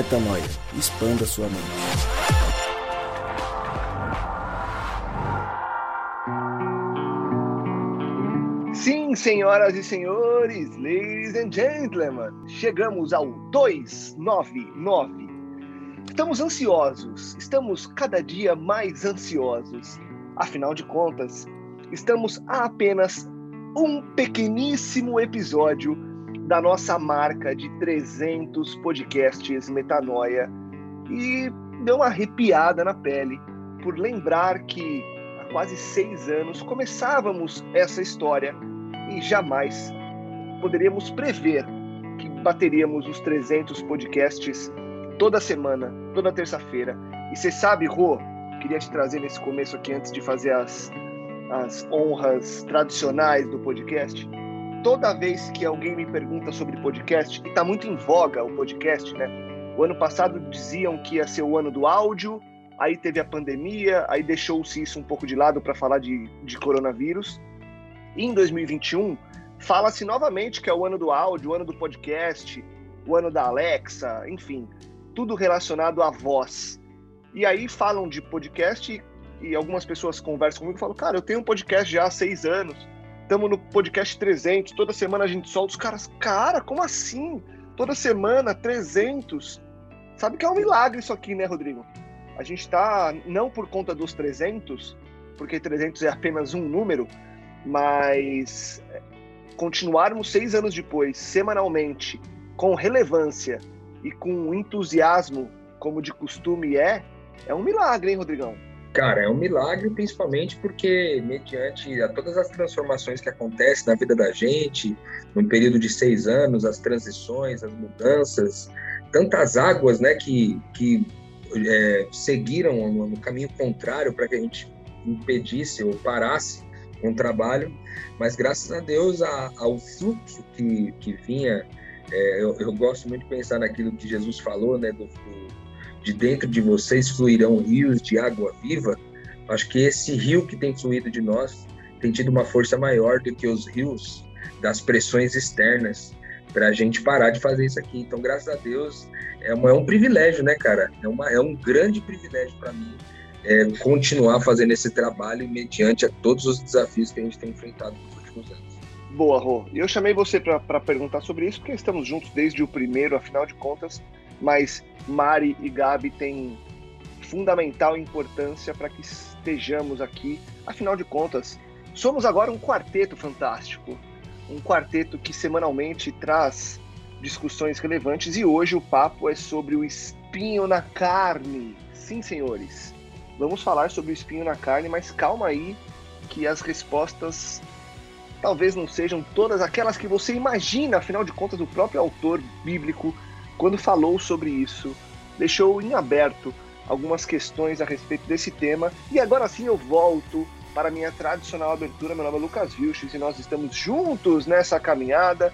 Metanoia. Expanda sua mente. Sim, senhoras e senhores, ladies and gentlemen, chegamos ao 299. Estamos ansiosos, estamos cada dia mais ansiosos. Afinal de contas, estamos a apenas um pequeníssimo episódio da nossa marca de 300 podcasts Metanoia e deu uma arrepiada na pele por lembrar que há quase seis anos começávamos essa história e jamais poderíamos prever que bateríamos os 300 podcasts toda semana, toda terça-feira. E você sabe, Rô, queria te trazer nesse começo aqui antes de fazer as, as honras tradicionais do podcast toda vez que alguém me pergunta sobre podcast, e está muito em voga o podcast, né? O ano passado diziam que ia ser o ano do áudio, aí teve a pandemia, aí deixou-se isso um pouco de lado para falar de, de coronavírus. E em 2021, fala-se novamente que é o ano do áudio, o ano do podcast, o ano da Alexa, enfim, tudo relacionado à voz. E aí falam de podcast e algumas pessoas conversam comigo e falam, cara, eu tenho um podcast já há seis anos Estamos no podcast 300, toda semana a gente solta os caras. Cara, como assim? Toda semana, 300. Sabe que é um milagre isso aqui, né, Rodrigo? A gente está, não por conta dos 300, porque 300 é apenas um número, mas continuarmos seis anos depois, semanalmente, com relevância e com entusiasmo, como de costume é, é um milagre, hein, Rodrigão? Cara, é um milagre, principalmente porque, mediante a todas as transformações que acontecem na vida da gente, num período de seis anos, as transições, as mudanças, tantas águas né, que, que é, seguiram no, no, caminho contrário para que a gente impedisse ou parasse um trabalho, mas graças a Deus a, ao fluxo que, que vinha, é, eu, eu, gosto muito de pensar naquilo que Jesus falou, né, do, do de dentro de vocês fluirão rios de água viva, acho que esse rio que tem fluído de nós tem tido uma força maior do que os rios das pressões externas para a gente parar de fazer isso aqui. Então, graças a Deus, é, uma, é um privilégio, né, cara? É, uma, é um grande privilégio para mim é, continuar fazendo esse trabalho mediante a todos os desafios que a gente tem enfrentado nos últimos anos. Boa, Rô. Eu chamei você para perguntar sobre isso porque estamos juntos desde o primeiro, afinal de contas, mas Mari e Gabi têm fundamental importância para que estejamos aqui. Afinal de contas, somos agora um quarteto fantástico, um quarteto que semanalmente traz discussões relevantes e hoje o papo é sobre o espinho na carne. Sim, senhores, vamos falar sobre o espinho na carne, mas calma aí que as respostas talvez não sejam todas aquelas que você imagina, afinal de contas, o próprio autor bíblico quando falou sobre isso, deixou em aberto algumas questões a respeito desse tema. E agora sim eu volto para a minha tradicional abertura. Meu nome é Lucas Vilches e nós estamos juntos nessa caminhada.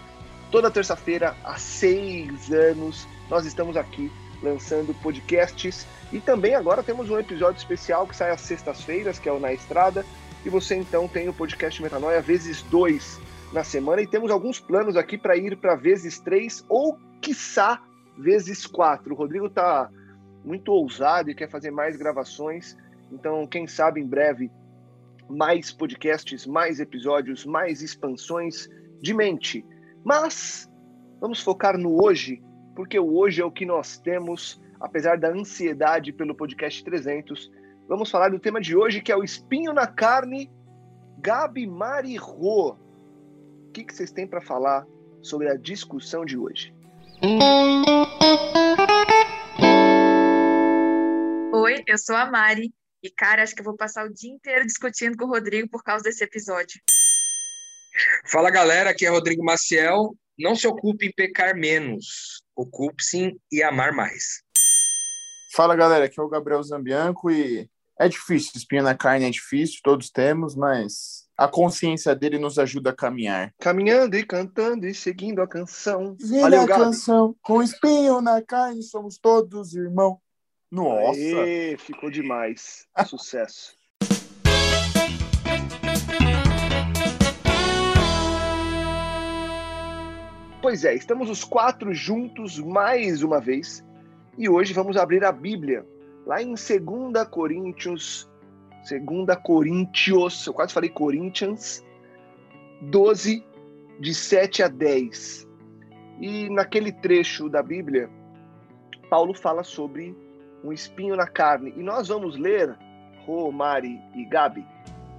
Toda terça-feira, há seis anos, nós estamos aqui lançando podcasts e também agora temos um episódio especial que sai às sextas-feiras, que é o Na Estrada. E você então tem o podcast Metanoia vezes dois na semana e temos alguns planos aqui para ir para vezes três ou quiçá vezes quatro. O Rodrigo está muito ousado e quer fazer mais gravações. Então, quem sabe em breve, mais podcasts, mais episódios, mais expansões de mente. Mas vamos focar no hoje, porque o hoje é o que nós temos, apesar da ansiedade pelo podcast 300. Vamos falar do tema de hoje, que é o espinho na carne, Gabi Mari Rô. O que, que vocês têm para falar sobre a discussão de hoje? Oi, eu sou a Mari e, cara, acho que eu vou passar o dia inteiro discutindo com o Rodrigo por causa desse episódio. Fala galera, aqui é Rodrigo Maciel. Não se ocupe em pecar menos, ocupe-se em amar mais. Fala galera, aqui é o Gabriel Zambianco e é difícil, espinha na carne é difícil, todos temos, mas a consciência dele nos ajuda a caminhar. Caminhando e cantando e seguindo a canção. Vindo Valeu, a canção, com espinho na carne, somos todos irmão. Nossa! Aê, ficou demais. Sucesso. Pois é, estamos os quatro juntos mais uma vez. E hoje vamos abrir a Bíblia, lá em 2 Coríntios, 2 Coríntios, eu quase falei Corinthians, 12, de 7 a 10. E naquele trecho da Bíblia, Paulo fala sobre um espinho na carne. E nós vamos ler, Rô, Mari e Gabi,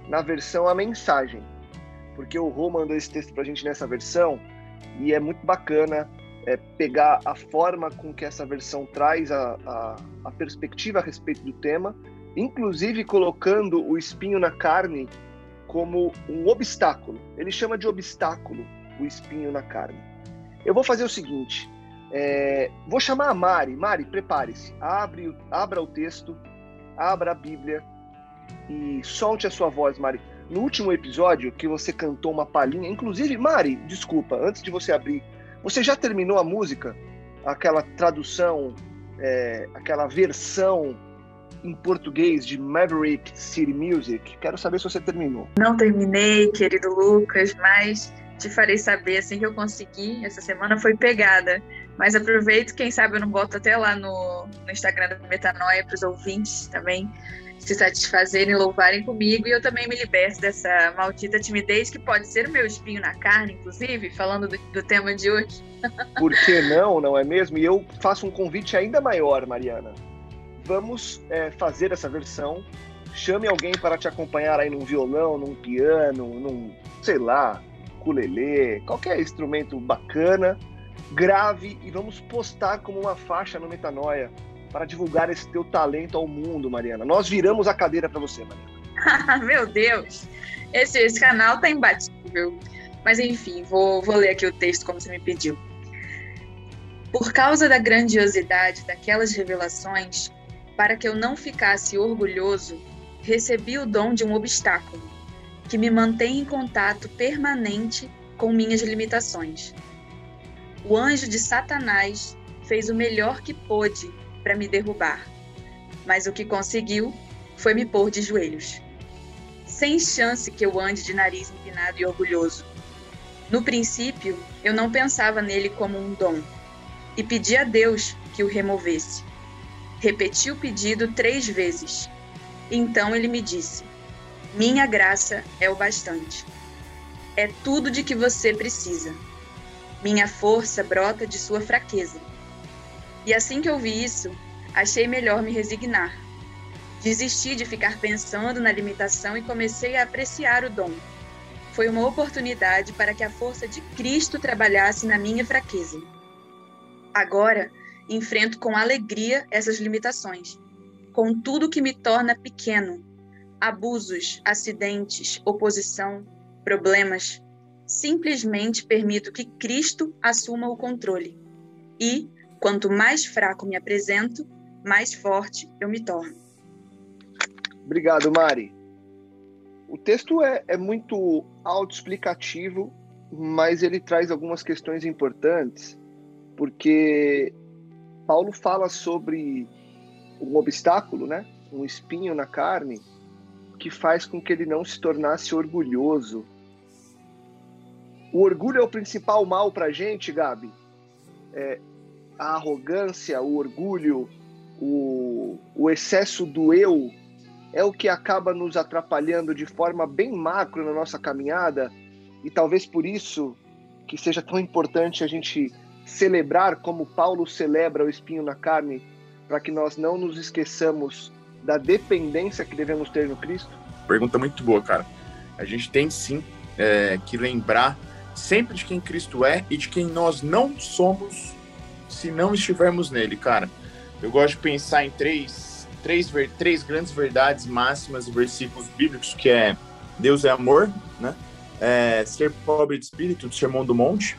na versão A Mensagem. Porque o Rô mandou esse texto para a gente nessa versão e é muito bacana é, pegar a forma com que essa versão traz a, a, a perspectiva a respeito do tema, inclusive colocando o espinho na carne como um obstáculo. Ele chama de obstáculo o espinho na carne. Eu vou fazer o seguinte: é, vou chamar a Mari. Mari, prepare-se. Abre, abra o texto, abra a Bíblia e solte a sua voz, Mari. No último episódio que você cantou uma palhinha, inclusive, Mari, desculpa, antes de você abrir, você já terminou a música? Aquela tradução, é, aquela versão em português de Maverick City Music? Quero saber se você terminou. Não terminei, querido Lucas, mas te farei saber assim que eu conseguir. Essa semana foi pegada. Mas aproveito, quem sabe eu não boto até lá no, no Instagram da Metanoia para os ouvintes também se satisfazerem, louvarem comigo e eu também me liberto dessa maldita timidez que pode ser o meu espinho na carne, inclusive, falando do, do tema de hoje. Por que não, não é mesmo? E eu faço um convite ainda maior, Mariana. Vamos é, fazer essa versão. Chame alguém para te acompanhar aí num violão, num piano, num, sei lá, ukulele, qualquer instrumento bacana, grave e vamos postar como uma faixa no Metanoia para divulgar esse teu talento ao mundo, Mariana. Nós viramos a cadeira para você, Mariana. Meu Deus, esse, esse canal tá imbatível. Mas enfim, vou, vou ler aqui o texto como você me pediu. Por causa da grandiosidade daquelas revelações, para que eu não ficasse orgulhoso, recebi o dom de um obstáculo que me mantém em contato permanente com minhas limitações. O anjo de Satanás fez o melhor que pôde para me derrubar, mas o que conseguiu foi me pôr de joelhos. Sem chance que eu ande de nariz empinado e orgulhoso. No princípio, eu não pensava nele como um dom e pedi a Deus que o removesse. Repeti o pedido três vezes. Então ele me disse: minha graça é o bastante. É tudo de que você precisa. Minha força brota de sua fraqueza. E assim que eu vi isso, achei melhor me resignar. Desisti de ficar pensando na limitação e comecei a apreciar o dom. Foi uma oportunidade para que a força de Cristo trabalhasse na minha fraqueza. Agora, enfrento com alegria essas limitações, com tudo que me torna pequeno abusos, acidentes, oposição, problemas. Simplesmente permito que Cristo assuma o controle. E, quanto mais fraco me apresento, mais forte eu me torno. Obrigado, Mari. O texto é, é muito autoexplicativo, mas ele traz algumas questões importantes, porque Paulo fala sobre um obstáculo, né? um espinho na carne, que faz com que ele não se tornasse orgulhoso. O orgulho é o principal mal para a gente, Gabi. É, a arrogância, o orgulho, o, o excesso do eu é o que acaba nos atrapalhando de forma bem macro na nossa caminhada e talvez por isso que seja tão importante a gente celebrar como Paulo celebra o espinho na carne, para que nós não nos esqueçamos da dependência que devemos ter no Cristo? Pergunta muito boa, cara. A gente tem sim é, que lembrar sempre de quem Cristo é e de quem nós não somos se não estivermos nele, cara. Eu gosto de pensar em três, três, três grandes verdades máximas e versículos bíblicos, que é Deus é amor, né? É, ser pobre de espírito, do Sermão do Monte,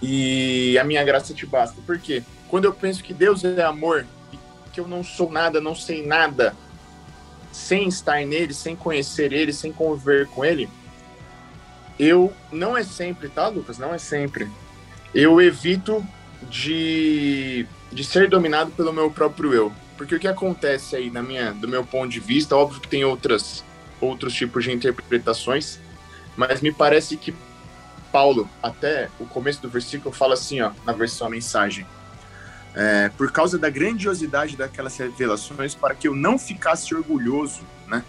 e a minha graça te basta. Por quê? Quando eu penso que Deus é amor que eu não sou nada, não sei nada, sem estar nele, sem conhecer ele, sem conviver com ele, eu não é sempre, tá, Lucas? Não é sempre. Eu evito de, de ser dominado pelo meu próprio eu. Porque o que acontece aí, na minha, do meu ponto de vista, óbvio que tem outras, outros tipos de interpretações, mas me parece que Paulo, até o começo do versículo, fala assim, ó, na versão a mensagem: é, por causa da grandiosidade daquelas revelações, para que eu não ficasse orgulhoso, né?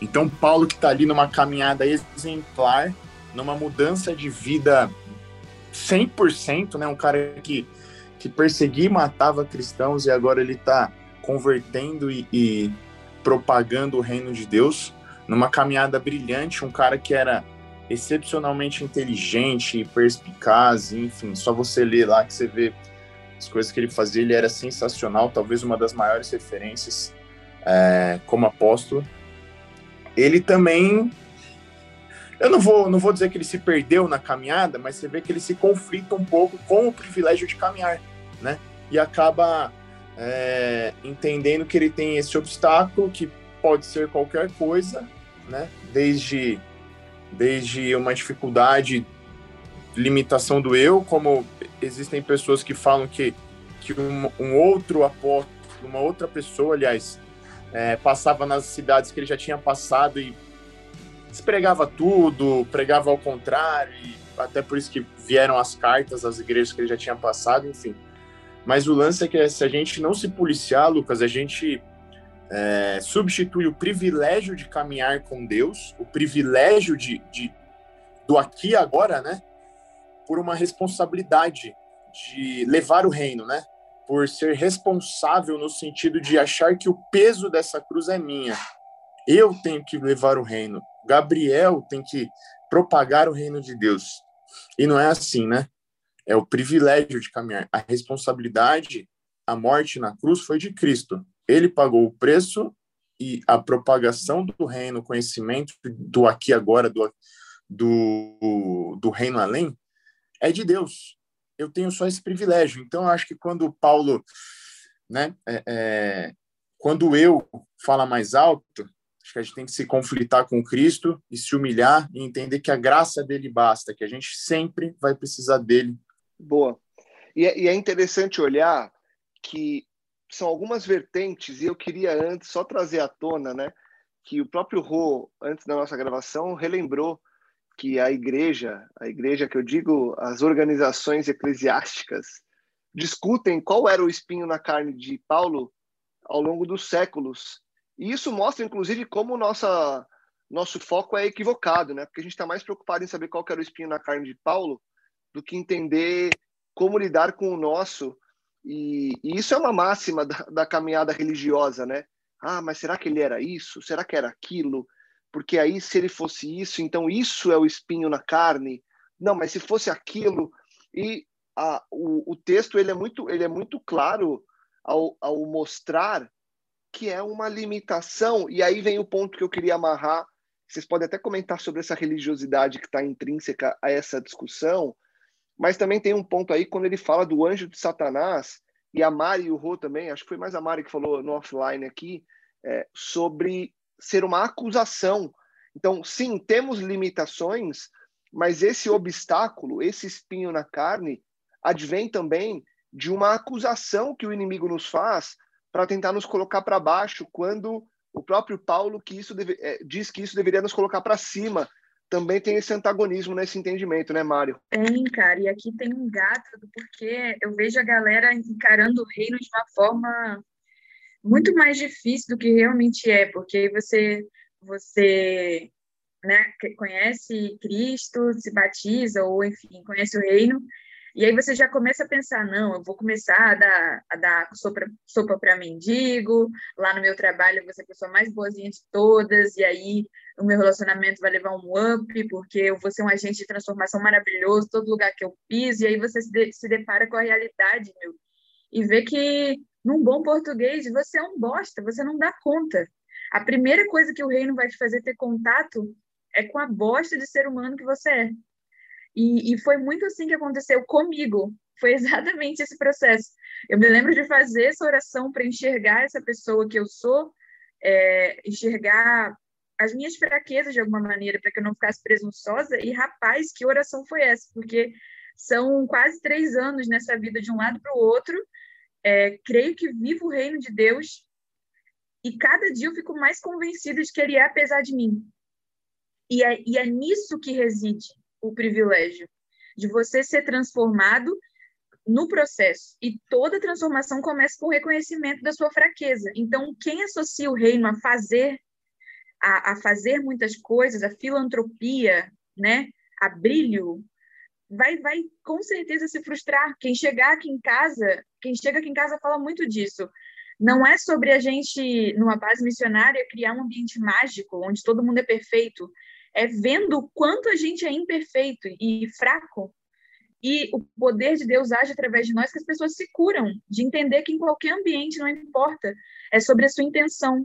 Então, Paulo que está ali numa caminhada exemplar, numa mudança de vida 100%, né? Um cara que, que perseguia e matava cristãos e agora ele está convertendo e, e propagando o reino de Deus numa caminhada brilhante, um cara que era excepcionalmente inteligente, perspicaz, enfim, só você ler lá que você vê as coisas que ele fazia, ele era sensacional, talvez uma das maiores referências é, como apóstolo. Ele também, eu não vou, não vou dizer que ele se perdeu na caminhada, mas você vê que ele se conflita um pouco com o privilégio de caminhar, né? E acaba é, entendendo que ele tem esse obstáculo, que pode ser qualquer coisa, né? Desde, desde uma dificuldade, limitação do eu, como existem pessoas que falam que, que um, um outro apóstolo, uma outra pessoa, aliás, é, passava nas cidades que ele já tinha passado e despregava tudo, pregava ao contrário, e até por isso que vieram as cartas às igrejas que ele já tinha passado, enfim. Mas o lance é que se a gente não se policiar, Lucas, a gente é, substitui o privilégio de caminhar com Deus, o privilégio de, de do aqui e agora, né, por uma responsabilidade de levar o reino, né, por ser responsável no sentido de achar que o peso dessa cruz é minha. Eu tenho que levar o reino. Gabriel tem que propagar o reino de Deus. E não é assim, né? é o privilégio de caminhar. A responsabilidade, a morte na cruz foi de Cristo. Ele pagou o preço e a propagação do reino, conhecimento do aqui agora, do, do, do reino além, é de Deus. Eu tenho só esse privilégio. Então, eu acho que quando Paulo, né, é, é, quando eu fala mais alto, acho que a gente tem que se conflitar com Cristo e se humilhar e entender que a graça dele basta, que a gente sempre vai precisar dele Boa. E é, e é interessante olhar que são algumas vertentes, e eu queria antes só trazer à tona, né, que o próprio Rô, antes da nossa gravação, relembrou que a igreja, a igreja que eu digo, as organizações eclesiásticas, discutem qual era o espinho na carne de Paulo ao longo dos séculos. E isso mostra, inclusive, como nossa, nosso foco é equivocado, né? Porque a gente está mais preocupado em saber qual era o espinho na carne de Paulo do que entender como lidar com o nosso. E, e isso é uma máxima da, da, caminhada religiosa, né? Ah, mas será que ele era isso? Será que era aquilo? Porque aí, se ele fosse isso, então isso é o espinho na carne. Não, mas se fosse aquilo. E a, o, o texto ele é muito, ele é muito claro ao, ao mostrar que é uma limitação. E aí vem o ponto que eu queria amarrar. Vocês podem até comentar sobre essa religiosidade que está intrínseca a essa discussão mas também tem um ponto aí quando ele fala do anjo de Satanás, e a Mari e o Rô também, acho que foi mais a Mari que falou no offline aqui, é, sobre ser uma acusação. Então, sim, temos limitações, mas esse obstáculo, esse espinho na carne, advém também de uma acusação que o inimigo nos faz para tentar nos colocar para baixo, quando o próprio Paulo que isso deve, é, diz que isso deveria nos colocar para cima, também tem esse antagonismo nesse entendimento, né, Mário? Tem, cara, e aqui tem um gato, porque eu vejo a galera encarando o reino de uma forma muito mais difícil do que realmente é, porque você você né, conhece Cristo, se batiza ou enfim, conhece o reino, e aí você já começa a pensar, não, eu vou começar a dar, a dar sopa, para mendigo, lá no meu trabalho eu vou ser a pessoa mais boazinha de todas, e aí o meu relacionamento vai levar um up, porque eu vou ser um agente de transformação maravilhoso, todo lugar que eu piso, e aí você se, de, se depara com a realidade, meu, e vê que, num bom português, você é um bosta, você não dá conta. A primeira coisa que o reino vai te fazer ter contato é com a bosta de ser humano que você é. E, e foi muito assim que aconteceu comigo. Foi exatamente esse processo. Eu me lembro de fazer essa oração para enxergar essa pessoa que eu sou, é, enxergar as minhas fraquezas de alguma maneira, para que eu não ficasse presunçosa. E, rapaz, que oração foi essa? Porque são quase três anos nessa vida, de um lado para o outro. É, creio que vivo o reino de Deus e cada dia eu fico mais convencida de que Ele é apesar de mim. E é, e é nisso que reside o privilégio de você ser transformado no processo. E toda transformação começa com o reconhecimento da sua fraqueza. Então, quem associa o reino a fazer, a, a fazer muitas coisas, a filantropia, né, a brilho, vai, vai com certeza se frustrar. Quem chegar aqui em casa, quem chega aqui em casa fala muito disso. Não é sobre a gente, numa base missionária, criar um ambiente mágico, onde todo mundo é perfeito. É vendo o quanto a gente é imperfeito e fraco e o poder de Deus age através de nós que as pessoas se curam, de entender que em qualquer ambiente, não importa, é sobre a sua intenção,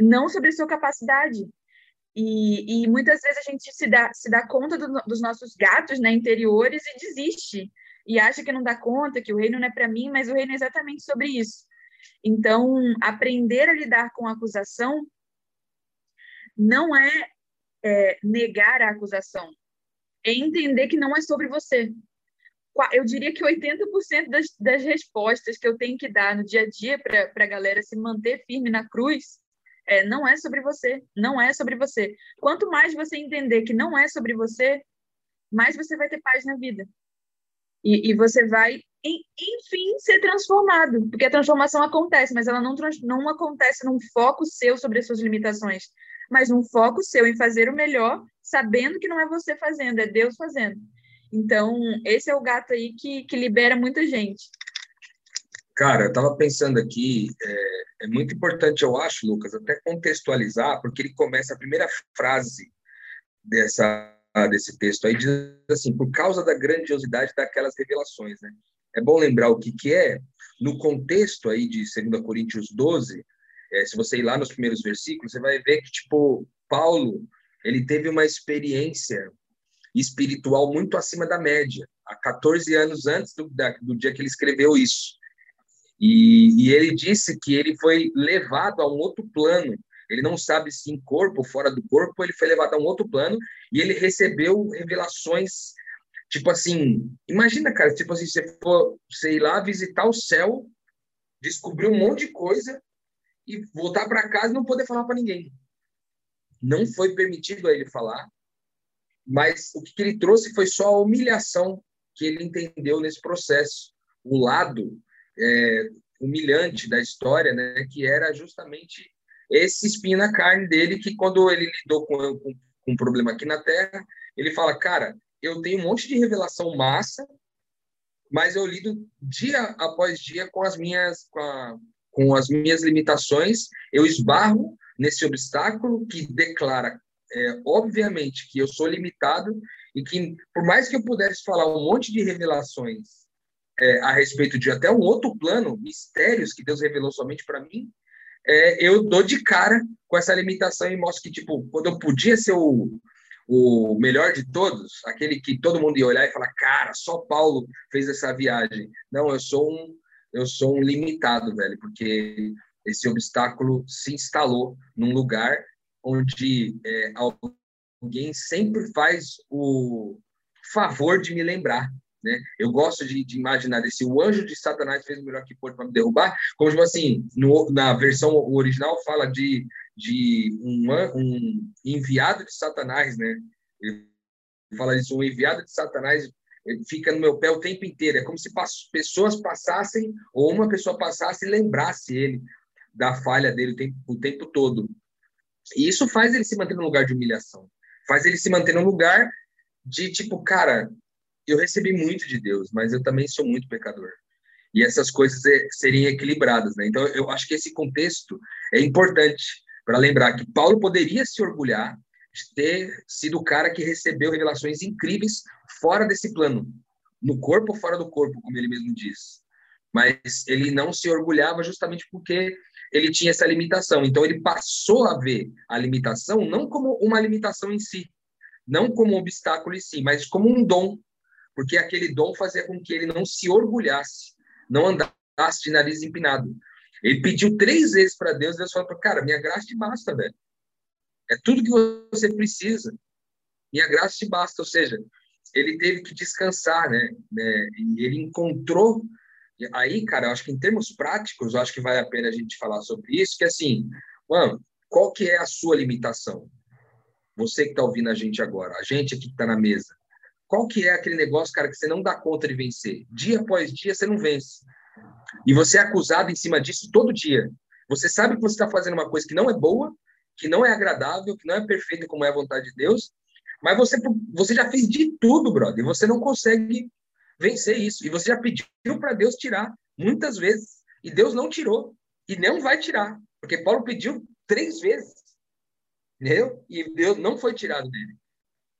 não sobre a sua capacidade. E, e muitas vezes a gente se dá, se dá conta do, dos nossos gatos né, interiores e desiste, e acha que não dá conta, que o reino não é para mim, mas o reino é exatamente sobre isso. Então, aprender a lidar com a acusação não é, é negar a acusação, é entender que não é sobre você, eu diria que 80% das, das respostas que eu tenho que dar no dia a dia para a galera se manter firme na cruz é, não é sobre você, não é sobre você. Quanto mais você entender que não é sobre você, mais você vai ter paz na vida. E, e você vai, enfim, ser transformado, porque a transformação acontece, mas ela não, não acontece num foco seu sobre as suas limitações, mas num foco seu em fazer o melhor, sabendo que não é você fazendo, é Deus fazendo. Então, esse é o gato aí que, que libera muita gente. Cara, eu estava pensando aqui, é, é, muito importante, eu acho, Lucas, até contextualizar, porque ele começa a primeira frase dessa, desse texto aí, diz assim, por causa da grandiosidade daquelas revelações, né? É bom lembrar o que, que é, no contexto aí de 2 Coríntios 12, é, se você ir lá nos primeiros versículos, você vai ver que, tipo, Paulo, ele teve uma experiência espiritual muito acima da média, há 14 anos antes do, da, do dia que ele escreveu isso. E, e, ele disse que ele foi levado a um outro plano. Ele não sabe se em corpo ou fora do corpo, ele foi levado a um outro plano e ele recebeu revelações, tipo assim, imagina, cara, tipo assim, você for, sei lá, visitar o céu, descobrir um monte de coisa e voltar para casa e não poder falar para ninguém. Não foi permitido a ele falar, mas o que ele trouxe foi só a humilhação que ele entendeu nesse processo, o lado é, humilhante da história, né, que era justamente esse espinho na carne dele, que quando ele lidou com, com, com um problema aqui na Terra, ele fala, cara, eu tenho um monte de revelação massa, mas eu lido dia após dia com as minhas com, a, com as minhas limitações, eu esbarro nesse obstáculo que declara é, obviamente que eu sou limitado e que, por mais que eu pudesse falar um monte de revelações é, a respeito de até um outro plano, mistérios que Deus revelou somente para mim, é, eu dou de cara com essa limitação e mostro que, tipo, quando eu podia ser o, o melhor de todos, aquele que todo mundo ia olhar e falar, cara, só Paulo fez essa viagem. Não, eu sou um, eu sou um limitado, velho, porque esse obstáculo se instalou num lugar onde é, alguém sempre faz o favor de me lembrar. Né? Eu gosto de, de imaginar esse o anjo de Satanás fez o melhor que pôde para me derrubar, como tipo assim, no, na versão original fala de, de um, um enviado de Satanás, né? Ele fala isso, um enviado de Satanás fica no meu pé o tempo inteiro. É como se pessoas passassem, ou uma pessoa passasse e lembrasse ele da falha dele o tempo, o tempo todo. E isso faz ele se manter num lugar de humilhação. Faz ele se manter num lugar de tipo, cara, eu recebi muito de Deus, mas eu também sou muito pecador. E essas coisas é, seriam equilibradas, né? Então, eu acho que esse contexto é importante para lembrar que Paulo poderia se orgulhar de ter sido o cara que recebeu revelações incríveis fora desse plano, no corpo ou fora do corpo, como ele mesmo diz. Mas ele não se orgulhava justamente porque ele tinha essa limitação. Então, ele passou a ver a limitação não como uma limitação em si, não como um obstáculo em si, mas como um dom, porque aquele dom fazia com que ele não se orgulhasse, não andasse de nariz empinado. Ele pediu três vezes para Deus, Deus falou: Cara, minha graça te basta, velho. É tudo que você precisa. Minha graça te basta. Ou seja, ele teve que descansar, né? né? E ele encontrou aí, cara, eu acho que em termos práticos, eu acho que vale a pena a gente falar sobre isso, que assim, mano, qual que é a sua limitação? Você que está ouvindo a gente agora, a gente aqui que está na mesa. qual que é aquele negócio, cara, que você não dá conta de vencer? Dia após dia você não vence. E você é acusado em cima disso todo dia. Você sabe que você está fazendo uma coisa que não é boa, que não é agradável, que não é perfeita como é a vontade de Deus, mas você, você já fez de tudo, brother, e você não consegue vencer isso. E você já pediu para Deus tirar muitas vezes, e Deus não tirou, e não vai tirar, porque Paulo pediu três vezes, entendeu? E Deus não foi tirado dele.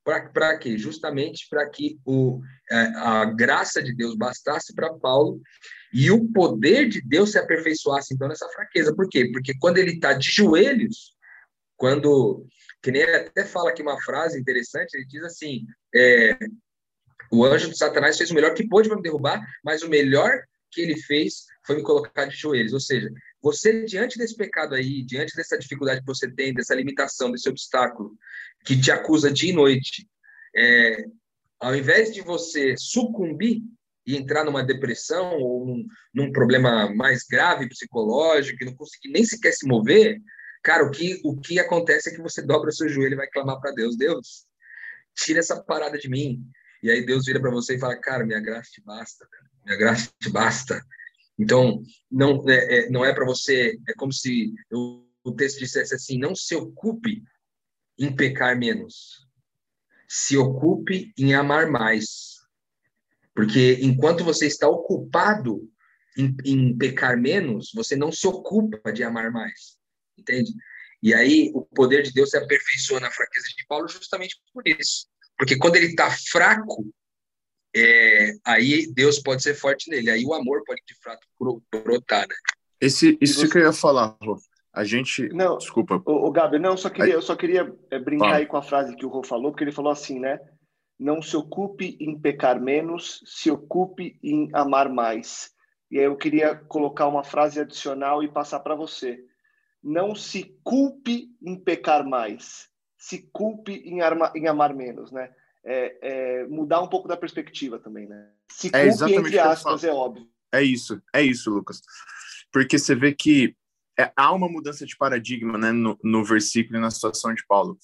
Para quê? Justamente para que o, é, a graça de Deus bastasse para Paulo e o poder de Deus se aperfeiçoasse então nessa fraqueza. Por quê? Porque quando ele está de joelhos, quando que nem até fala aqui uma frase interessante, ele diz assim: é, o anjo de Satanás fez o melhor que pôde para me derrubar, mas o melhor que ele fez foi me colocar de joelhos. Ou seja, você, diante desse pecado aí, diante dessa dificuldade que você tem, dessa limitação, desse obstáculo que te acusa dia e noite, é, ao invés de você sucumbir e entrar numa depressão ou num, num problema mais grave psicológico, que não conseguir nem sequer se mover, Cara, o que, o que acontece é que você dobra seu joelho e vai clamar para Deus: Deus, tira essa parada de mim. E aí Deus vira para você e fala: Cara, minha graça te basta, minha graça te basta. Então, não é, é não é para você, é como se eu, o texto dissesse assim: Não se ocupe em pecar menos, se ocupe em amar mais. Porque enquanto você está ocupado em, em pecar menos, você não se ocupa de amar mais entende? E aí o poder de Deus se aperfeiçoa na fraqueza de Paulo justamente por isso. Porque quando ele está fraco, é, aí Deus pode ser forte nele, aí o amor pode de fato brotar, né? Esse, isso você... que eu ia falar, Rô. A gente. Não, desculpa. O, o Gabi, não, só queria, eu só queria brincar Fala. aí com a frase que o Rô falou, porque ele falou assim, né? Não se ocupe em pecar menos, se ocupe em amar mais. E aí eu queria colocar uma frase adicional e passar para você não se culpe em pecar mais, se culpe em, arma, em amar menos, né? É, é, mudar um pouco da perspectiva também, né? Se é culpe, é entre aspas, é óbvio. É isso, é isso, Lucas. Porque você vê que é, há uma mudança de paradigma né, no, no versículo e na situação de Paulo.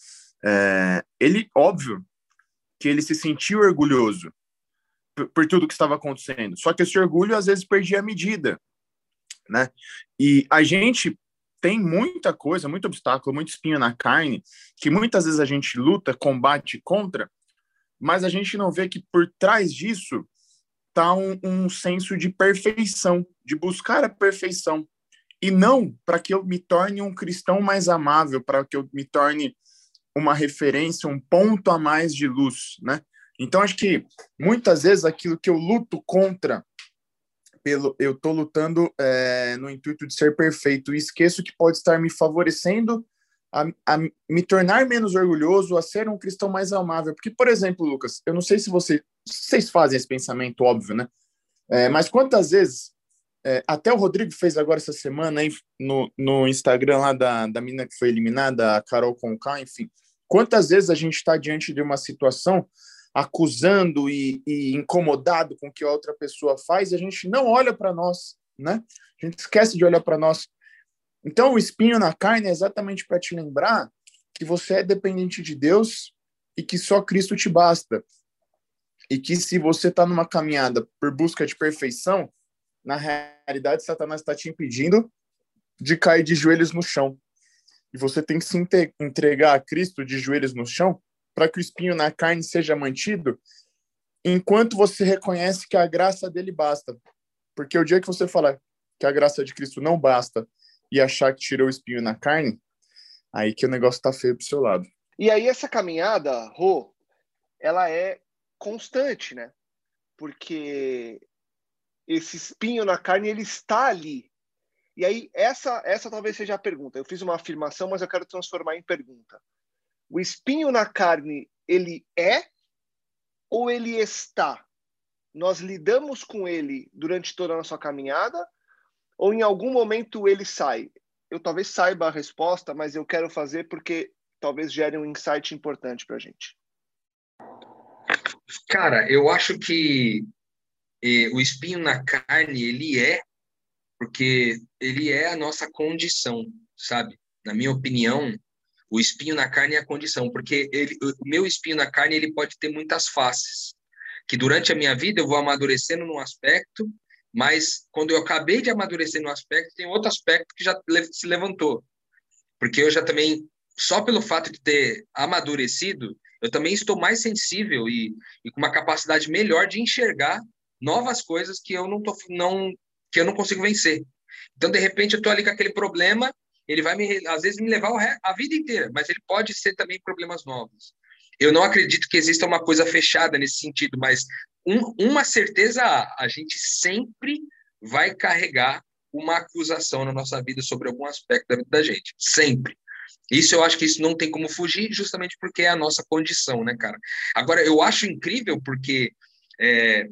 É, ele, óbvio, que ele se sentiu orgulhoso por, por, tudo que estava acontecendo. Só que esse orgulho às vezes perdia a medida, né? E a gente tem muita coisa, muito obstáculo, muito espinho na carne, que muitas vezes a gente luta, combate contra, mas a gente não vê que por trás disso está um, um senso de perfeição, de buscar a perfeição. E não para que eu me torne um cristão mais amável, para que eu me torne uma referência, um ponto a mais de luz, né? Então, acho que muitas vezes aquilo que eu luto contra pelo eu estou lutando é, no intuito de ser perfeito e esqueço que pode estar me favorecendo a, a, me tornar menos orgulhoso, a ser um cristão mais amável. Porque, por exemplo, Lucas, eu não sei se você, vocês fazem esse pensamento, óbvio, né? É, mas quantas vezes, é, até o Rodrigo fez agora essa semana aí no, no Instagram lá da, da mina que foi eliminada, a Carol Conká, enfim, quantas vezes a gente está diante de uma situação acusando e, e, incomodado com o que a outra pessoa faz, a gente não olha para nós, né? A gente esquece de olhar para nós. Então, o espinho na carne é exatamente para te lembrar que você é dependente de Deus e que só Cristo te basta. E que se você está numa caminhada por busca de perfeição, na realidade, Satanás está te impedindo de cair de joelhos no chão. E você tem que se entregar a Cristo de joelhos no chão para que o espinho na carne seja mantido, enquanto você reconhece que a graça dele basta. Porque o dia que você falar que a graça de Cristo não basta e achar que tirou o espinho na carne, aí que o negócio tá feio pro seu lado. E aí essa caminhada, Rô, ela é constante, né? Porque esse espinho na carne, ele está ali. E aí essa essa talvez seja a pergunta. Eu fiz uma afirmação, mas eu quero transformar em pergunta. O espinho na carne, ele é ou ele está? Nós lidamos com ele durante toda a nossa caminhada ou em algum momento ele sai? Eu talvez saiba a resposta, mas eu quero fazer porque talvez gere um insight importante para a gente. Cara, eu acho que eh, o espinho na carne, ele é, porque ele é a nossa condição, sabe? Na minha opinião, o espinho na carne é a condição, porque ele, o meu espinho na carne ele pode ter muitas faces. que durante a minha vida eu vou amadurecendo num aspecto, mas quando eu acabei de amadurecer no aspecto, tem outro aspecto que já se levantou. Porque eu já também, só pelo fato de ter amadurecido, eu também estou mais sensível e, e com uma capacidade melhor de enxergar novas coisas que eu não, tô, não, que eu não consigo vencer. Então, de repente, eu estou ali com aquele problema, ele vai, me, às vezes, me levar a vida inteira, mas ele pode ser também problemas novos. Eu não acredito que exista uma coisa fechada nesse sentido, mas um, uma certeza há, a gente sempre vai carregar uma acusação na nossa vida sobre algum aspecto da vida da gente, sempre. Isso eu acho que isso não tem como fugir, justamente porque é a nossa condição, né, cara? Agora, eu acho incrível porque é,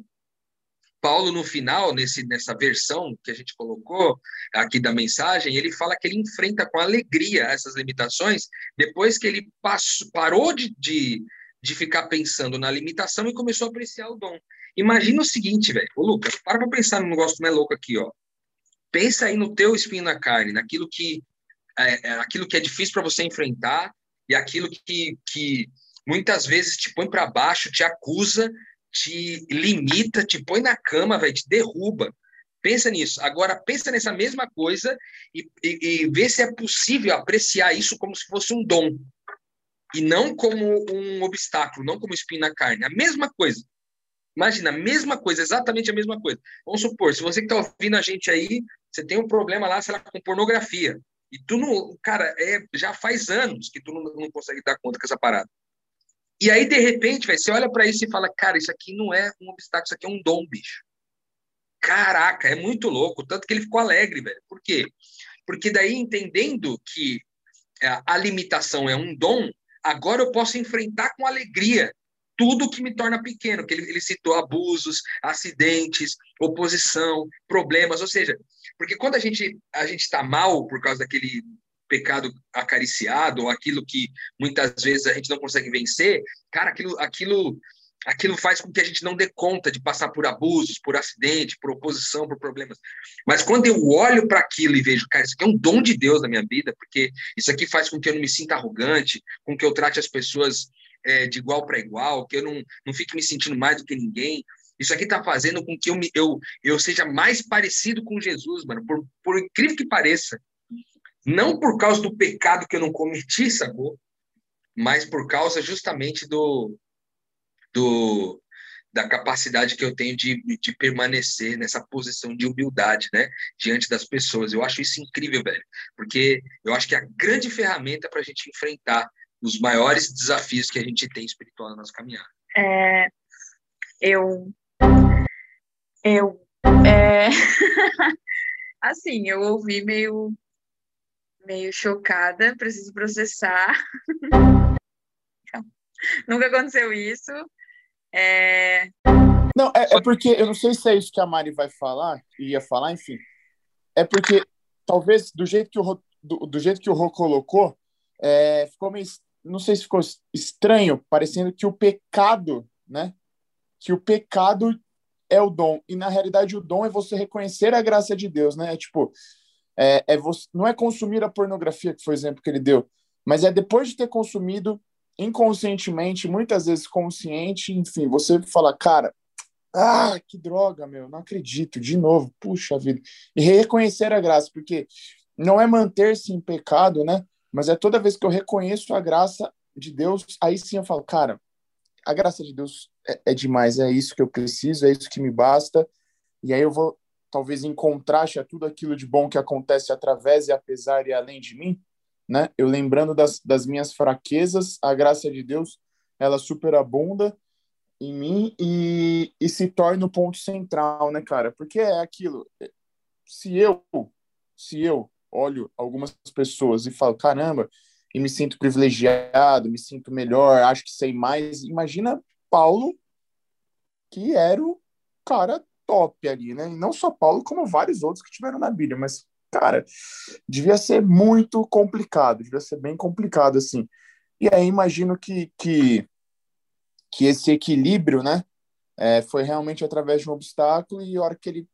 Paulo, no final, nesse, nessa versão que a gente colocou aqui da mensagem, ele fala que ele enfrenta com alegria essas limitações depois que ele passou, parou de, de, de ficar pensando na limitação e começou a apreciar o dom. Imagina o seguinte, velho. Ô, Lucas, para pra pensar num negócio mais louco aqui, ó. Pensa aí no teu espinho na carne, naquilo que é, é aquilo que é difícil para você enfrentar e aquilo que, que muitas vezes te põe para baixo, te acusa, te limita, te põe na cama, velho, te derruba. Pensa nisso. Agora, pensa nessa mesma coisa e, e, e vê se é possível apreciar isso como se fosse um dom. E não como um obstáculo, não como espinho na carne. A mesma coisa. Imagina, a mesma coisa, exatamente a mesma coisa. Vamos supor, se você que está ouvindo a gente aí, você tem um problema lá, sei lá, com pornografia. E tu não, cara, é, já faz anos que tu não, não consegue dar conta com essa parada. E aí, de repente, véio, você olha para isso e fala, cara, isso aqui não é um obstáculo, isso aqui é um dom, bicho. Caraca, é muito louco. Tanto que ele ficou alegre, velho. Por quê? Porque daí, entendendo que é, a limitação é um dom, agora eu posso enfrentar com alegria tudo que me torna pequeno, que ele, ele citou abusos, acidentes, oposição, problemas, ou seja, porque quando a gente a gente está mal por causa daquele pecado acariciado ou aquilo que muitas vezes a gente não consegue vencer, cara, aquilo, aquilo, aquilo faz com que a gente não dê conta de passar por abusos, por acidente, por oposição, por problemas. Mas quando eu olho para aquilo e vejo, cara, isso aqui é um dom de Deus na minha vida, porque isso aqui faz com que eu não me sinta arrogante, com que eu trate as pessoas é, de igual para igual, que eu não, não fique me sentindo mais do que ninguém. Isso aqui está fazendo com que eu, me, eu, eu seja mais parecido com Jesus, mano, por, por incrível que pareça. Não por causa do pecado que eu não cometi, sacou? Mas por causa justamente do, do da capacidade que eu tenho de, de permanecer nessa posição de humildade, né, diante das pessoas. Eu acho isso incrível, velho, porque eu acho que é a grande ferramenta para a gente enfrentar os maiores desafios que a gente tem espiritual na nossa caminhada. É, eu, eu, é, assim, eu ouvi meio meio chocada, preciso processar. Nunca aconteceu isso. É... Não, é, é, porque eu não sei se é isso que a Mari vai falar, ia falar, enfim. É porque talvez do jeito que o do, do jeito que o Rô colocou, é, ficou meio, não sei se ficou estranho, parecendo que o pecado, né? Que o pecado é o dom e na realidade o dom é você reconhecer a graça de Deus, né? É tipo, é, é você, não é consumir a pornografia, que foi o exemplo que ele deu, mas é depois de ter consumido inconscientemente, muitas vezes consciente, enfim, você fala, cara, ah, que droga, meu, não acredito, de novo, puxa vida. E reconhecer a graça, porque não é manter-se em pecado, né? Mas é toda vez que eu reconheço a graça de Deus, aí sim eu falo, cara, a graça de Deus é, é demais, é isso que eu preciso, é isso que me basta. E aí eu vou talvez em contraste a tudo aquilo de bom que acontece através e apesar e além de mim, né? Eu lembrando das, das minhas fraquezas, a graça de Deus, ela superabunda em mim e, e se torna o ponto central, né, cara? Porque é aquilo, se eu, se eu olho algumas pessoas e falo, caramba, e me sinto privilegiado, me sinto melhor, acho que sei mais, imagina Paulo, que era o cara top ali, né? E não só Paulo, como vários outros que tiveram na Bíblia, mas, cara, devia ser muito complicado, devia ser bem complicado, assim. E aí imagino que, que, que esse equilíbrio, né, é, foi realmente através de um obstáculo e a hora que ele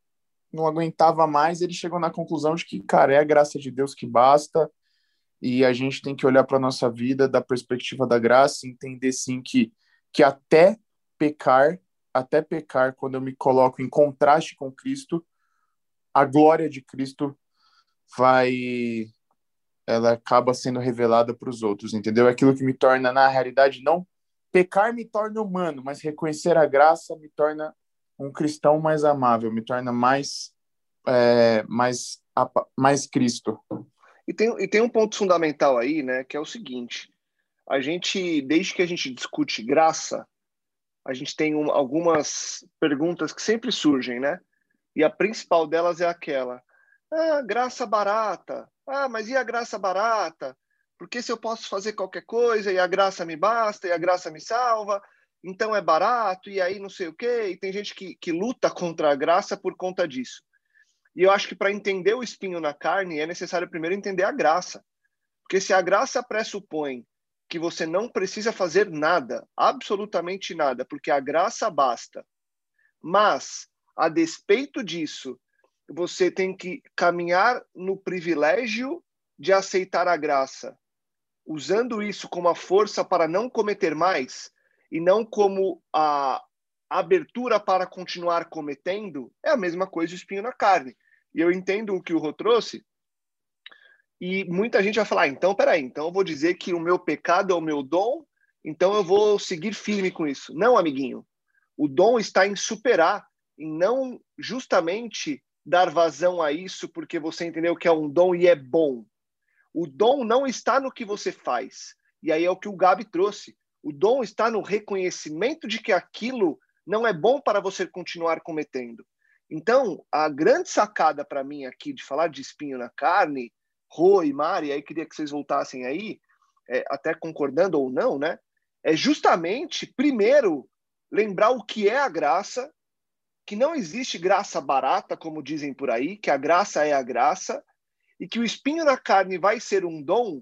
não aguentava mais, ele chegou na conclusão de que, cara, é a graça de Deus que basta e a gente tem que olhar para nossa vida da perspectiva da graça entender, sim, que, que até pecar até pecar, quando eu me coloco em contraste com Cristo, a glória de Cristo vai ela acaba sendo revelada para os outros, entendeu? Aquilo que me torna na realidade não pecar me torna humano, mas reconhecer a graça me torna um cristão mais amável, me torna mais é, mais mais Cristo. E tem, e tem um ponto fundamental aí, né, que é o seguinte: a gente, desde que a gente discute graça, a gente tem um, algumas perguntas que sempre surgem, né? E a principal delas é aquela: ah, graça barata. Ah, mas e a graça barata? Porque se eu posso fazer qualquer coisa e a graça me basta e a graça me salva, então é barato e aí não sei o quê. E tem gente que, que luta contra a graça por conta disso. E eu acho que para entender o espinho na carne é necessário primeiro entender a graça. Porque se a graça pressupõe que você não precisa fazer nada, absolutamente nada, porque a graça basta. Mas, a despeito disso, você tem que caminhar no privilégio de aceitar a graça, usando isso como a força para não cometer mais e não como a abertura para continuar cometendo, é a mesma coisa o espinho na carne. E eu entendo o que o Rô trouxe, e muita gente vai falar, ah, então, peraí, então eu vou dizer que o meu pecado é o meu dom, então eu vou seguir firme com isso. Não, amiguinho. O dom está em superar, em não justamente dar vazão a isso porque você entendeu que é um dom e é bom. O dom não está no que você faz. E aí é o que o Gabi trouxe. O dom está no reconhecimento de que aquilo não é bom para você continuar cometendo. Então, a grande sacada para mim aqui de falar de espinho na carne Rô e Mari, aí queria que vocês voltassem aí, é, até concordando ou não, né? É justamente, primeiro, lembrar o que é a graça, que não existe graça barata, como dizem por aí, que a graça é a graça, e que o espinho na carne vai ser um dom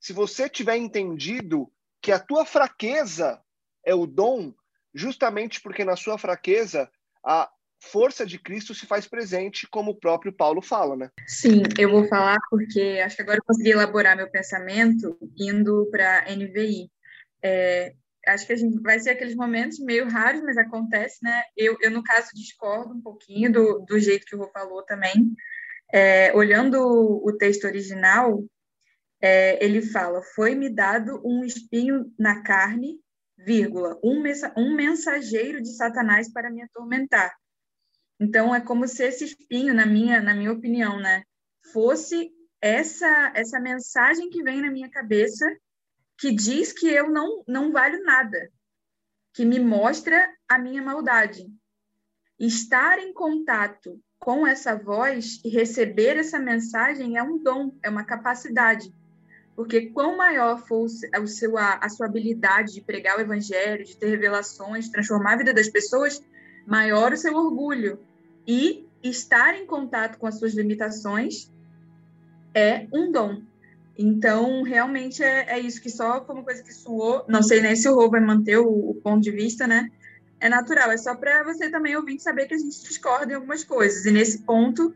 se você tiver entendido que a tua fraqueza é o dom, justamente porque na sua fraqueza a, força de Cristo se faz presente, como o próprio Paulo fala, né? Sim, eu vou falar porque acho que agora eu consegui elaborar meu pensamento indo para NVI. É, acho que a gente vai ser aqueles momentos meio raros, mas acontece, né? Eu, eu no caso, discordo um pouquinho do, do jeito que o Rô falou também. É, olhando o texto original, é, ele fala: Foi-me dado um espinho na carne, vírgula, um, um mensageiro de Satanás para me atormentar. Então é como se esse espinho, na minha, na minha opinião, né, fosse essa essa mensagem que vem na minha cabeça que diz que eu não não valho nada, que me mostra a minha maldade. Estar em contato com essa voz e receber essa mensagem é um dom, é uma capacidade. Porque quão maior for o seu, a, a sua habilidade de pregar o evangelho, de ter revelações, transformar a vida das pessoas, maior o seu orgulho. E estar em contato com as suas limitações é um dom. Então, realmente é, é isso que só foi uma coisa que suou. Não sei nem se o Rô vai manter o, o ponto de vista, né? É natural, é só para você também ouvir saber que a gente discorda em algumas coisas. E nesse ponto,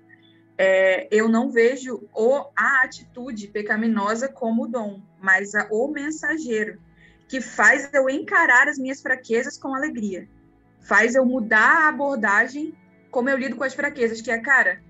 é, eu não vejo o, a atitude pecaminosa como dom, mas a, o mensageiro, que faz eu encarar as minhas fraquezas com alegria faz eu mudar a abordagem como eu lido com as fraquezas, que é, cara,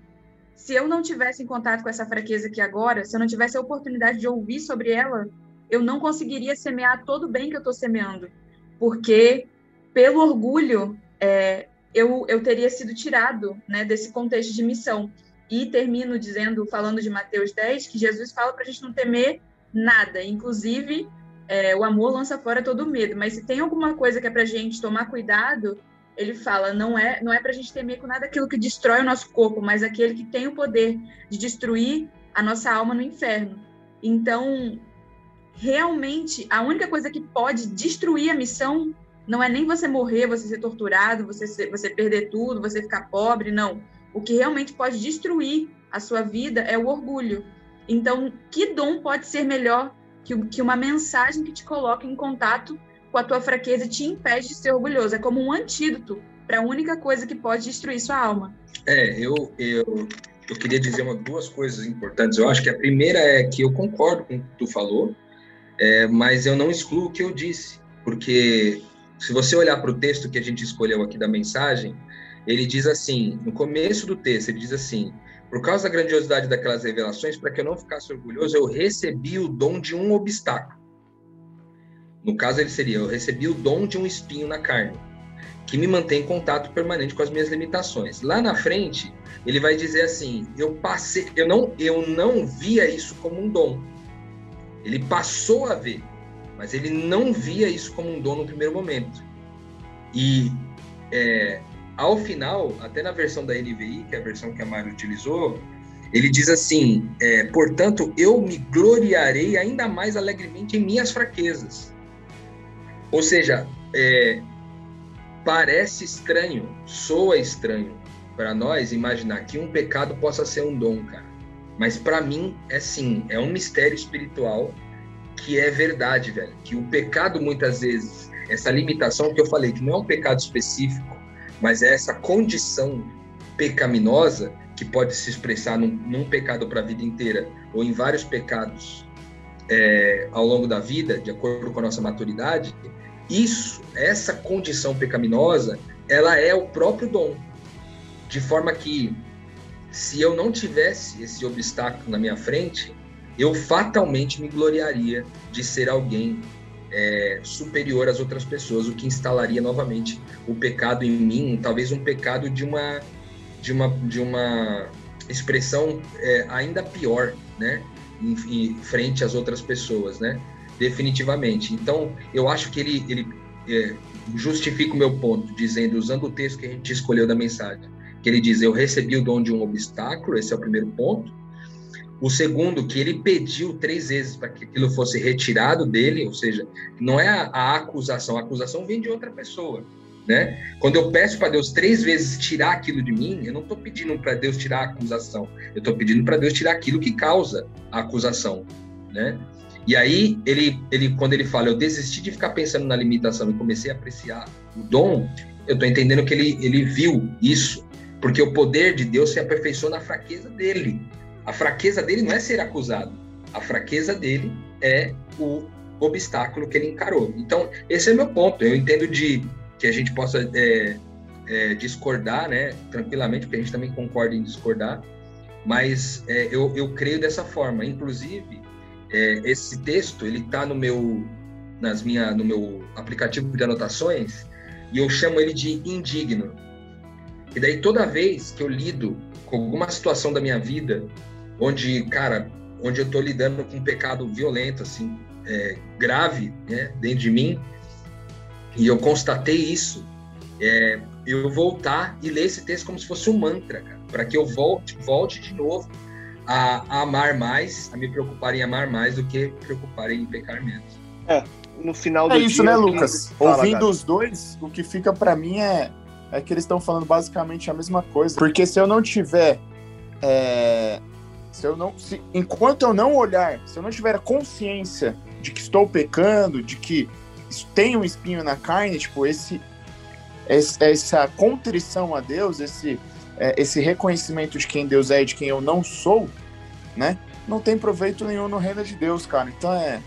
se eu não tivesse em contato com essa fraqueza aqui agora, se eu não tivesse a oportunidade de ouvir sobre ela, eu não conseguiria semear todo o bem que eu estou semeando, porque pelo orgulho é, eu, eu teria sido tirado né, desse contexto de missão. E termino dizendo, falando de Mateus 10, que Jesus fala para a gente não temer nada, inclusive é, o amor lança fora todo medo, mas se tem alguma coisa que é para a gente tomar cuidado, ele fala, não é, não é para a gente temer com nada aquilo que destrói o nosso corpo, mas aquele que tem o poder de destruir a nossa alma no inferno. Então, realmente, a única coisa que pode destruir a missão não é nem você morrer, você ser torturado, você, ser, você perder tudo, você ficar pobre, não. O que realmente pode destruir a sua vida é o orgulho. Então, que dom pode ser melhor que, que uma mensagem que te coloca em contato com a tua fraqueza te impede de ser orgulhoso. É como um antídoto para a única coisa que pode destruir sua alma. É, eu, eu, eu queria dizer uma, duas coisas importantes. Eu acho que a primeira é que eu concordo com o que tu falou, é, mas eu não excluo o que eu disse, porque Se você olhar para o texto que a gente escolheu aqui da mensagem, ele diz assim, no começo do texto, ele diz assim: por causa da grandiosidade daquelas revelações, para que eu não ficasse orgulhoso, eu recebi o dom de um obstáculo. No caso, ele seria: eu recebi o dom de um espinho na carne, que me mantém em contato permanente com as minhas limitações. Lá na frente, ele vai dizer assim: eu passei, eu não, eu não via isso como um dom. Ele passou a ver, mas ele não via isso como um dom no primeiro momento. E é, ao final, até na versão da NVI, que é a versão que a Mário utilizou, ele diz assim: é, portanto, eu me gloriarei ainda mais alegremente em minhas fraquezas. Ou seja, é, parece estranho, soa estranho para nós imaginar que um pecado possa ser um dom, cara. Mas para mim é sim, é um mistério espiritual que é verdade, velho. Que o pecado muitas vezes, essa limitação que eu falei, que não é um pecado específico, mas é essa condição pecaminosa que pode se expressar num, num pecado para a vida inteira ou em vários pecados é, ao longo da vida, de acordo com a nossa maturidade, isso, essa condição pecaminosa, ela é o próprio dom. De forma que, se eu não tivesse esse obstáculo na minha frente, eu fatalmente me gloriaria de ser alguém é, superior às outras pessoas, o que instalaria novamente o pecado em mim, talvez um pecado de uma de uma de uma expressão é, ainda pior, né, em, em, frente às outras pessoas, né, definitivamente. Então, eu acho que ele ele é, justifica o meu ponto, dizendo usando o texto que a gente escolheu da mensagem, que ele diz: eu recebi o dom de um obstáculo, esse é o primeiro ponto. O segundo, que ele pediu três vezes para que aquilo fosse retirado dele, ou seja, não é a, a acusação, a acusação vem de outra pessoa. Né? Quando eu peço para Deus três vezes tirar aquilo de mim, eu não estou pedindo para Deus tirar a acusação, eu estou pedindo para Deus tirar aquilo que causa a acusação. Né? E aí, ele, ele, quando ele fala, eu desisti de ficar pensando na limitação e comecei a apreciar o dom, eu estou entendendo que ele, ele viu isso, porque o poder de Deus se aperfeiçoa na fraqueza dele. A fraqueza dele não é ser acusado. A fraqueza dele é o obstáculo que ele encarou. Então, esse é meu ponto. Eu entendo de que a gente possa é, é, discordar, né, tranquilamente, porque a gente também concorda em discordar, mas é, eu, eu creio dessa forma. Inclusive, é, esse texto ele está no meu nas minha no meu aplicativo de anotações e eu chamo ele de indigno. E daí toda vez que eu lido com alguma situação da minha vida onde, cara, onde eu estou lidando com um pecado violento, assim, é, grave, né, dentro de mim, e eu constatei isso, é, eu voltar e ler esse texto como se fosse um mantra, para que eu volte, volte de novo a, a, amar mais, a me preocupar em amar mais do que preocupar em pecar menos. É, no final do é isso, dia, né, Lucas? Que... Ouvindo Fala, os dois, o que fica para mim é, é que eles estão falando basicamente a mesma coisa. Porque se eu não tiver é, se eu não, se, enquanto eu não olhar, se eu não tiver consciência de que estou pecando, de que tem um espinho na carne, tipo, esse, esse essa contrição a Deus, esse, é, esse reconhecimento de quem Deus é e de quem eu não sou, né? Não tem proveito nenhum no reino de Deus, cara. Então é,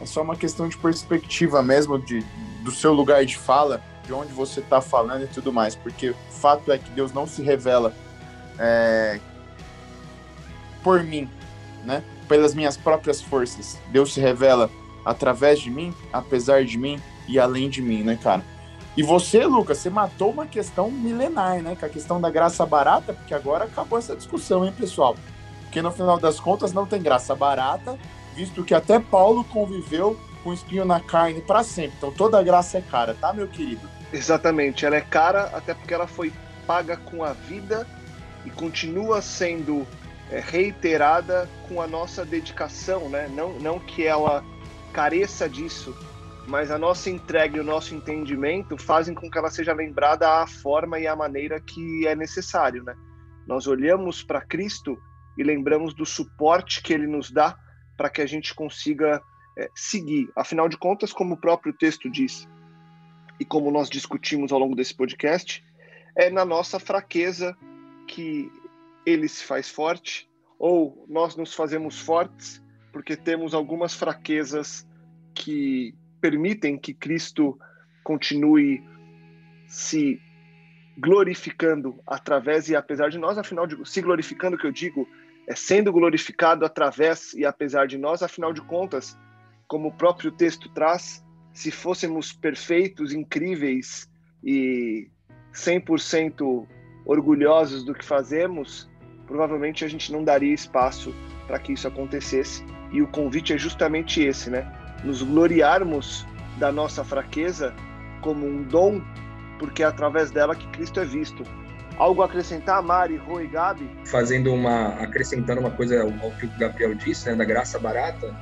é só uma questão de perspectiva mesmo, de, do seu lugar de fala, de onde você está falando e tudo mais. Porque o fato é que Deus não se revela é, por mim, né? Pelas minhas próprias forças. Deus se revela através de mim, apesar de mim e além de mim, né, cara? E você, Lucas, você matou uma questão milenar, né? Que a questão da graça barata, porque agora acabou essa discussão, hein, pessoal? Porque no final das contas não tem graça barata, visto que até Paulo conviveu com espinho na carne para sempre. Então toda graça é cara, tá, meu querido? Exatamente, ela é cara até porque ela foi paga com a vida e continua sendo reiterada com a nossa dedicação, né? Não, não que ela careça disso, mas a nossa entrega e o nosso entendimento fazem com que ela seja lembrada à forma e à maneira que é necessário, né? Nós olhamos para Cristo e lembramos do suporte que ele nos dá para que a gente consiga é, seguir. Afinal de contas, como o próprio texto diz, e como nós discutimos ao longo desse podcast, é na nossa fraqueza que ele se faz forte, ou nós nos fazemos fortes porque temos algumas fraquezas que permitem que Cristo continue se glorificando através e apesar de nós, afinal de se glorificando, que eu digo, é sendo glorificado através e apesar de nós, afinal de contas, como o próprio texto traz, se fôssemos perfeitos, incríveis e 100% orgulhosos do que fazemos, provavelmente a gente não daria espaço para que isso acontecesse. E o convite é justamente esse, né? Nos gloriarmos da nossa fraqueza como um dom, porque é através dela que Cristo é visto. Algo a acrescentar, Mari, Rô e Gabi? Fazendo uma, acrescentando uma coisa ao que o Gabriel disse, né, da graça barata,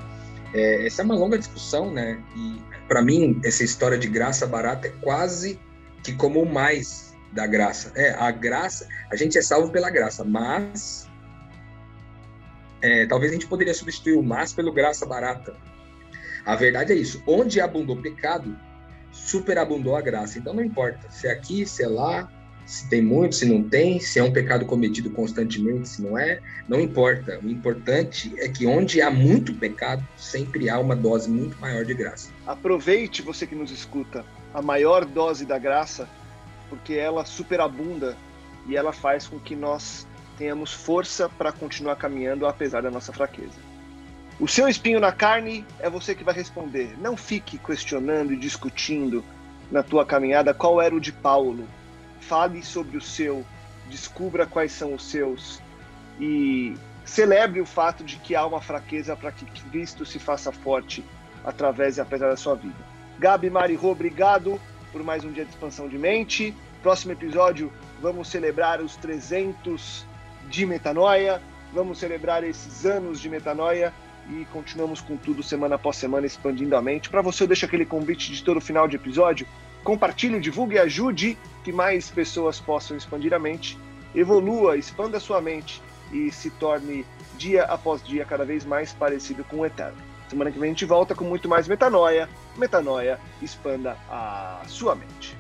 é, essa é uma longa discussão, né? E para mim essa história de graça barata é quase que como o mais da graça. É, a graça, a gente é salvo pela graça, mas é, talvez a gente poderia substituir o mas pelo graça barata. A verdade é isso. Onde abundou pecado, superabundou a graça. Então não importa se é aqui, se é lá, se tem muito, se não tem, se é um pecado cometido constantemente, se não é, não importa. O importante é que onde há muito pecado, sempre há uma dose muito maior de graça. Aproveite você que nos escuta a maior dose da graça, porque ela superabunda e ela faz com que nós tenhamos força para continuar caminhando apesar da nossa fraqueza. O seu espinho na carne é você que vai responder. Não fique questionando e discutindo na tua caminhada qual era o de Paulo. Fale sobre o seu, descubra quais são os seus e celebre o fato de que há uma fraqueza para que Cristo se faça forte através e apesar da sua vida. Gabi Marirô, obrigado por mais um dia de expansão de mente. Próximo episódio, vamos celebrar os 300 de metanoia, vamos celebrar esses anos de metanoia e continuamos com tudo semana após semana expandindo a mente. Para você, eu deixo aquele convite de todo final de episódio. Compartilhe, divulgue e ajude que mais pessoas possam expandir a mente. Evolua, expanda sua mente e se torne dia após dia cada vez mais parecido com o Eterno. Semana que vem a gente volta com muito mais metanoia. Metanoia, expanda a sua mente.